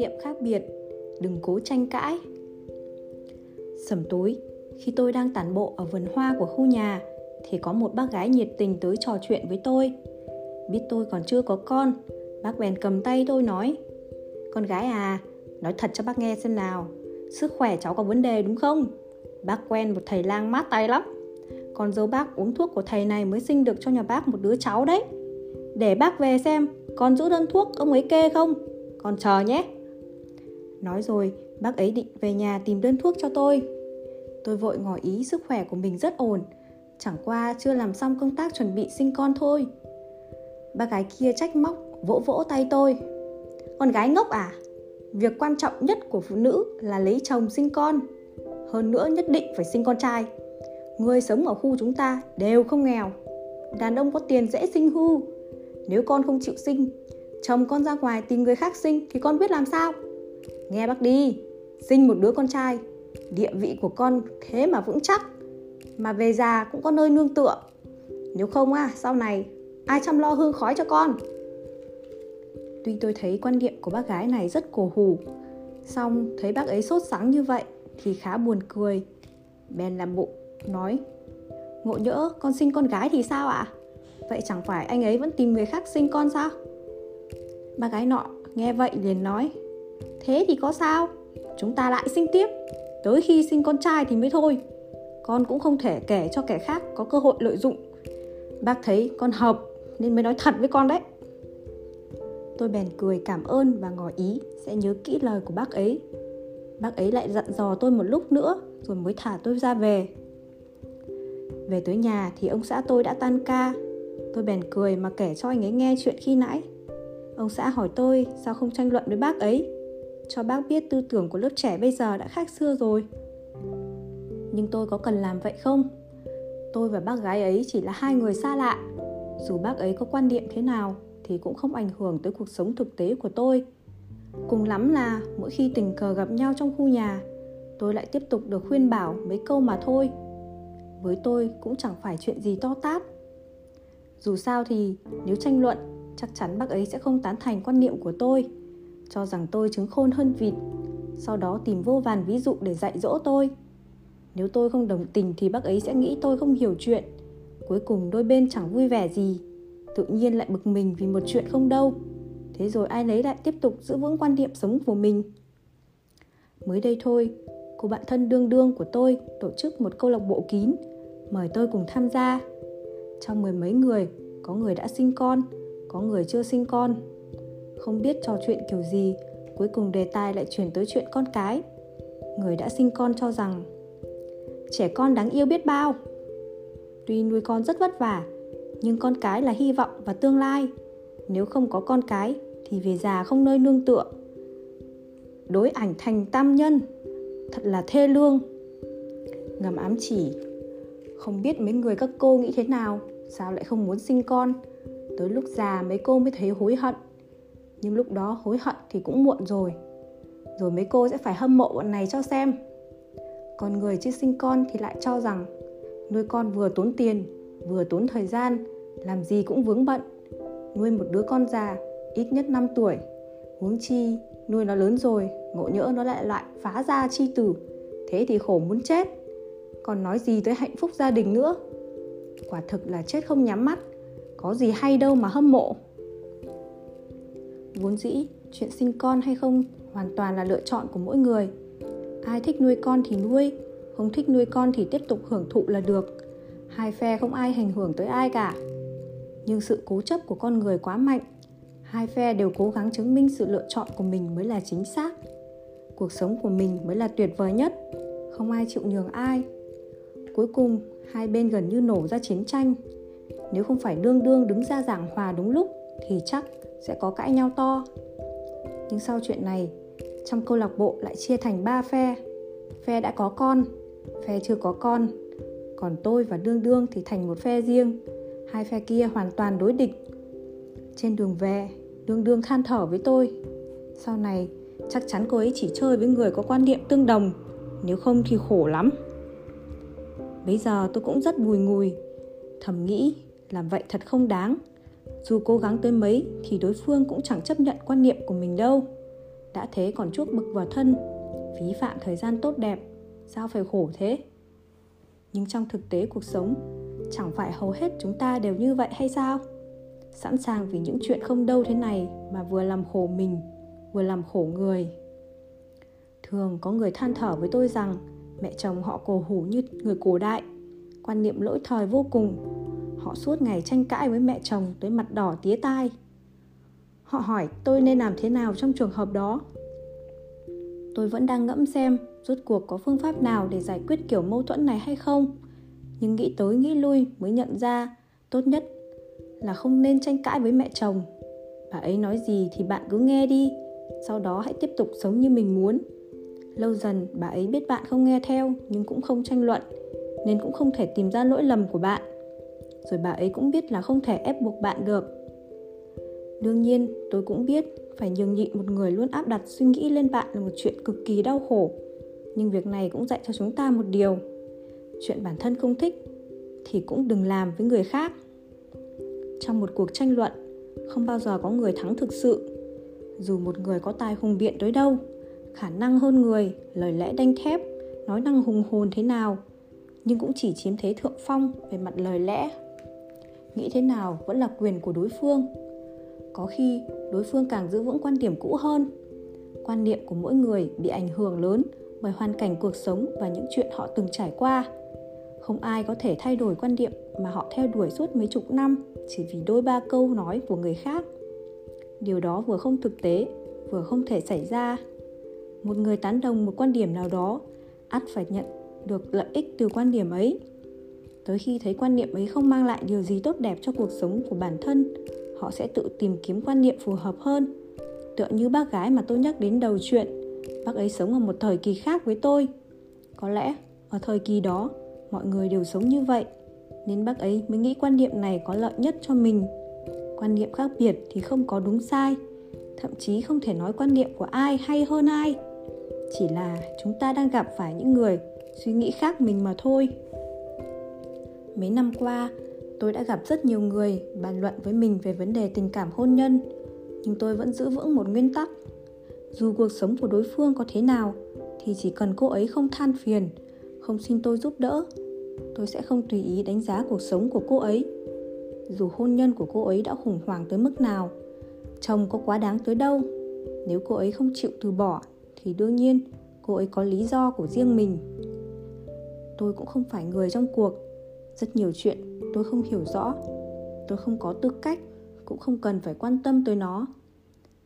niệm khác biệt, đừng cố tranh cãi. Sầm tối khi tôi đang tản bộ ở vườn hoa của khu nhà, thì có một bác gái nhiệt tình tới trò chuyện với tôi. Biết tôi còn chưa có con, bác bèn cầm tay tôi nói, con gái à nói thật cho bác nghe xem nào, sức khỏe cháu có vấn đề đúng không? Bác quen một thầy lang mát tay lắm. Con dâu bác uống thuốc của thầy này mới sinh được cho nhà bác một đứa cháu đấy. Để bác về xem, con giữ đơn thuốc ông ấy kê không? Con chờ nhé nói rồi, bác ấy định về nhà tìm đơn thuốc cho tôi. Tôi vội ngỏ ý sức khỏe của mình rất ổn. Chẳng qua chưa làm xong công tác chuẩn bị sinh con thôi. Bác gái kia trách móc, vỗ vỗ tay tôi. Con gái ngốc à? Việc quan trọng nhất của phụ nữ là lấy chồng sinh con. Hơn nữa nhất định phải sinh con trai. Người sống ở khu chúng ta đều không nghèo. Đàn ông có tiền dễ sinh hư nếu con không chịu sinh, chồng con ra ngoài tìm người khác sinh thì con biết làm sao? Nghe bác đi. Sinh một đứa con trai. Địa vị của con thế mà vững chắc. Mà về già cũng có nơi nương tựa. Nếu không à sau này, ai chăm lo hương khói cho con? Tuy tôi thấy quan điểm của bác gái này rất cổ hủ xong thấy bác ấy sốt sắng như vậy thì khá buồn cười. Bèn làm bộ, nói, ngộ nhỡ con sinh con gái thì sao ạ? À? vậy chẳng phải anh ấy vẫn tìm người khác sinh con sao? Bác gái nọ nghe vậy liền nói thế thì có sao? Chúng ta lại sinh tiếp. Tới khi sinh con trai thì mới thôi. Con cũng không thể kể cho kẻ khác có cơ hội lợi dụng. Bác thấy con hợp nên mới nói thật với con đấy. Tôi bèn cười cảm ơn và ngỏ ý sẽ nhớ kỹ lời của bác ấy. Bác ấy lại dặn dò tôi một lúc nữa rồi mới thả tôi ra về. Về tới nhà thì ông xã tôi đã tan ca. Tôi bèn cười mà kể cho anh ấy nghe chuyện khi nãy. Ông xã hỏi tôi sao không tranh luận với bác ấy cho bác biết tư tưởng của lớp trẻ bây giờ đã khác xưa rồi. Nhưng tôi có cần làm vậy không? Tôi và bác gái ấy chỉ là hai người xa lạ. Dù bác ấy có quan điểm thế nào thì cũng không ảnh hưởng tới cuộc sống thực tế của tôi. Cùng lắm là mỗi khi tình cờ gặp nhau trong khu nhà, tôi lại tiếp tục được khuyên bảo mấy câu mà thôi. Với tôi cũng chẳng phải chuyện gì to tát. Dù sao thì nếu tranh luận, chắc chắn bác ấy sẽ không tán thành quan niệm của tôi cho rằng tôi trứng khôn hơn vịt, sau đó tìm vô vàn ví dụ để dạy dỗ tôi. Nếu tôi không đồng tình thì bác ấy sẽ nghĩ tôi không hiểu chuyện. Cuối cùng đôi bên chẳng vui vẻ gì, tự nhiên lại bực mình vì một chuyện không đâu. Thế rồi ai nấy lại tiếp tục giữ vững quan điểm sống của mình. Mới đây thôi, cô bạn thân đương đương của tôi tổ chức một câu lạc bộ kín, mời tôi cùng tham gia. Trong mười mấy người, có người đã sinh con, có người chưa sinh con không biết trò chuyện kiểu gì, cuối cùng đề tài lại chuyển tới chuyện con cái. Người đã sinh con cho rằng, trẻ con đáng yêu biết bao. Tuy nuôi con rất vất vả, nhưng con cái là hy vọng và tương lai. Nếu không có con cái thì về già không nơi nương tựa. Đối ảnh thành tam nhân, thật là thê lương. Ngầm ám chỉ, không biết mấy người các cô nghĩ thế nào, sao lại không muốn sinh con? Tới lúc già mấy cô mới thấy hối hận nhưng lúc đó hối hận thì cũng muộn rồi. Rồi mấy cô sẽ phải hâm mộ bọn này cho xem. Còn người chưa sinh con thì lại cho rằng, nuôi con vừa tốn tiền, vừa tốn thời gian, làm gì cũng vướng bận. Nuôi một đứa con già, ít nhất 5 tuổi, huống chi nuôi nó lớn rồi, ngộ nhỡ nó lại lại phá ra chi tử, thế thì khổ muốn chết. Còn nói gì tới hạnh phúc gia đình nữa? Quả thực là chết không nhắm mắt, có gì hay đâu mà hâm mộ vốn dĩ, chuyện sinh con hay không hoàn toàn là lựa chọn của mỗi người. Ai thích nuôi con thì nuôi, không thích nuôi con thì tiếp tục hưởng thụ là được. Hai phe không ai ảnh hưởng tới ai cả. Nhưng sự cố chấp của con người quá mạnh, hai phe đều cố gắng chứng minh sự lựa chọn của mình mới là chính xác. Cuộc sống của mình mới là tuyệt vời nhất, không ai chịu nhường ai. Cuối cùng, hai bên gần như nổ ra chiến tranh. Nếu không phải đương đương đứng ra giảng hòa đúng lúc, thì chắc sẽ có cãi nhau to. Nhưng sau chuyện này, trong câu lạc bộ lại chia thành ba phe. Phe đã có con, phe chưa có con. Còn tôi và đương đương thì thành một phe riêng. Hai phe kia hoàn toàn đối địch. Trên đường về, đương đương than thở với tôi. Sau này, chắc chắn cô ấy chỉ chơi với người có quan niệm tương đồng. Nếu không thì khổ lắm. Bây giờ tôi cũng rất bùi ngùi. Thầm nghĩ làm vậy thật không đáng dù cố gắng tới mấy thì đối phương cũng chẳng chấp nhận quan niệm của mình đâu. Đã thế còn chuốc bực vào thân, phí phạm thời gian tốt đẹp, sao phải khổ thế? Nhưng trong thực tế cuộc sống, chẳng phải hầu hết chúng ta đều như vậy hay sao? Sẵn sàng vì những chuyện không đâu thế này mà vừa làm khổ mình, vừa làm khổ người. Thường có người than thở với tôi rằng mẹ chồng họ cổ hủ như người cổ đại, quan niệm lỗi thời vô cùng họ suốt ngày tranh cãi với mẹ chồng tới mặt đỏ tía tai. Họ hỏi, tôi nên làm thế nào trong trường hợp đó? Tôi vẫn đang ngẫm xem rốt cuộc có phương pháp nào để giải quyết kiểu mâu thuẫn này hay không. Nhưng nghĩ tới nghĩ lui mới nhận ra tốt nhất là không nên tranh cãi với mẹ chồng. Bà ấy nói gì thì bạn cứ nghe đi, sau đó hãy tiếp tục sống như mình muốn. Lâu dần bà ấy biết bạn không nghe theo nhưng cũng không tranh luận, nên cũng không thể tìm ra lỗi lầm của bạn rồi bà ấy cũng biết là không thể ép buộc bạn được. Đương nhiên, tôi cũng biết phải nhường nhịn một người luôn áp đặt suy nghĩ lên bạn là một chuyện cực kỳ đau khổ. Nhưng việc này cũng dạy cho chúng ta một điều. Chuyện bản thân không thích thì cũng đừng làm với người khác. Trong một cuộc tranh luận, không bao giờ có người thắng thực sự. Dù một người có tài hùng biện tới đâu, khả năng hơn người, lời lẽ đanh thép, nói năng hùng hồn thế nào, nhưng cũng chỉ chiếm thế thượng phong về mặt lời lẽ nghĩ thế nào vẫn là quyền của đối phương? Có khi, đối phương càng giữ vững quan điểm cũ hơn. Quan niệm của mỗi người bị ảnh hưởng lớn bởi hoàn cảnh cuộc sống và những chuyện họ từng trải qua. Không ai có thể thay đổi quan điểm mà họ theo đuổi suốt mấy chục năm chỉ vì đôi ba câu nói của người khác. Điều đó vừa không thực tế, vừa không thể xảy ra. Một người tán đồng một quan điểm nào đó, ắt phải nhận được lợi ích từ quan điểm ấy tới khi thấy quan niệm ấy không mang lại điều gì tốt đẹp cho cuộc sống của bản thân, họ sẽ tự tìm kiếm quan niệm phù hợp hơn. Tựa như bác gái mà tôi nhắc đến đầu chuyện, bác ấy sống ở một thời kỳ khác với tôi. Có lẽ ở thời kỳ đó, mọi người đều sống như vậy, nên bác ấy mới nghĩ quan niệm này có lợi nhất cho mình. Quan niệm khác biệt thì không có đúng sai, thậm chí không thể nói quan niệm của ai hay hơn ai. Chỉ là chúng ta đang gặp phải những người suy nghĩ khác mình mà thôi mấy năm qua, tôi đã gặp rất nhiều người bàn luận với mình về vấn đề tình cảm hôn nhân, nhưng tôi vẫn giữ vững một nguyên tắc. Dù cuộc sống của đối phương có thế nào, thì chỉ cần cô ấy không than phiền, không xin tôi giúp đỡ, tôi sẽ không tùy ý đánh giá cuộc sống của cô ấy. Dù hôn nhân của cô ấy đã khủng hoảng tới mức nào, chồng có quá đáng tới đâu, nếu cô ấy không chịu từ bỏ, thì đương nhiên cô ấy có lý do của riêng mình. Tôi cũng không phải người trong cuộc rất nhiều chuyện. Tôi không hiểu rõ. Tôi không có tư cách, cũng không cần phải quan tâm tới nó.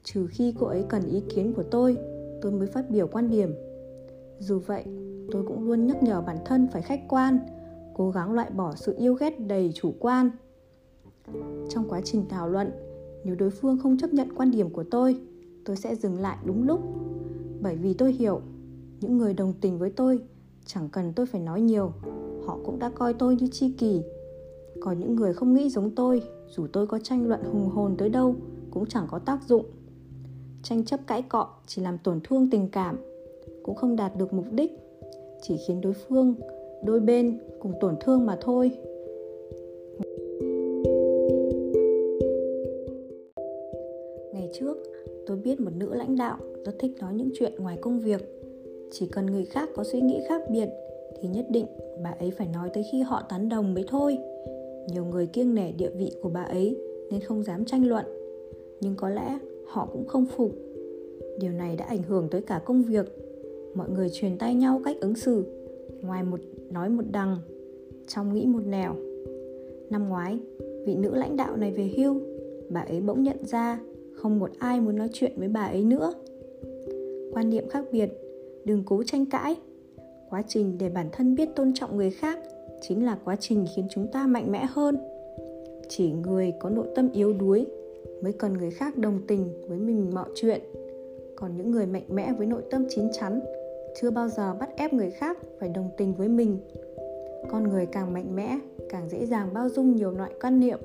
Trừ khi cô ấy cần ý kiến của tôi tôi mới phát biểu quan điểm. Dù vậy, tôi cũng luôn nhắc nhở bản thân phải khách quan, cố gắng loại bỏ sự yêu ghét đầy chủ quan. Trong quá trình thảo luận, nếu đối phương không chấp nhận quan điểm của tôi tôi sẽ dừng lại đúng lúc. Bởi vì tôi hiểu, những người đồng tình với tôi chẳng cần tôi phải nói nhiều họ cũng đã coi tôi như chi kỷ. Còn những người không nghĩ giống tôi, dù tôi có tranh luận hùng hồn tới đâu, cũng chẳng có tác dụng. Tranh chấp cãi cọ chỉ làm tổn thương tình cảm, cũng không đạt được mục đích, chỉ khiến đối phương, đôi bên cùng tổn thương mà thôi. Ngày trước, tôi biết một nữ lãnh đạo rất thích nói những chuyện ngoài công việc. Chỉ cần người khác có suy nghĩ khác biệt thì nhất định bà ấy phải nói tới khi họ tán đồng mới thôi. Nhiều người kiêng nể địa vị của bà ấy nên không dám tranh luận. Nhưng có lẽ họ cũng không phục. Điều này đã ảnh hưởng tới cả công việc. Mọi người truyền tay nhau cách ứng xử, ngoài một, nói một đằng, trong nghĩ một nẻo. Năm ngoái, vị nữ lãnh đạo này về hưu, bà ấy bỗng nhận ra không một ai muốn nói chuyện với bà ấy nữa. Quan niệm khác biệt, đừng cố tranh cãi quá trình để bản thân biết tôn trọng người khác chính là quá trình khiến chúng ta mạnh mẽ hơn. Chỉ người có nội tâm yếu đuối mới cần người khác đồng tình với mình mọi chuyện. Còn những người mạnh mẽ với nội tâm chín chắn chưa bao giờ bắt ép người khác phải đồng tình với mình. Con người càng mạnh mẽ, càng dễ dàng bao dung nhiều loại quan niệm.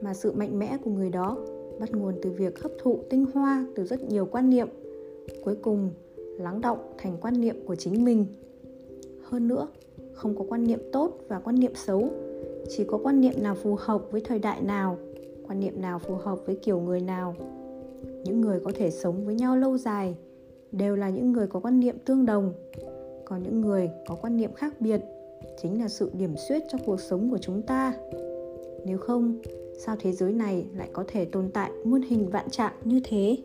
Mà sự mạnh mẽ của người đó bắt nguồn từ việc hấp thụ tinh hoa từ rất nhiều quan niệm, cuối cùng lắng động thành quan niệm của chính mình hơn nữa, không có quan niệm tốt và quan niệm xấu. Chỉ có quan niệm nào phù hợp với thời đại nào, quan niệm nào phù hợp với kiểu người nào. Những người có thể sống với nhau lâu dài đều là những người có quan niệm tương đồng. Còn những người có quan niệm khác biệt chính là sự điểm xuyết cho cuộc sống của chúng ta. Nếu không, sao thế giới này lại có thể tồn tại muôn hình vạn trạng như thế?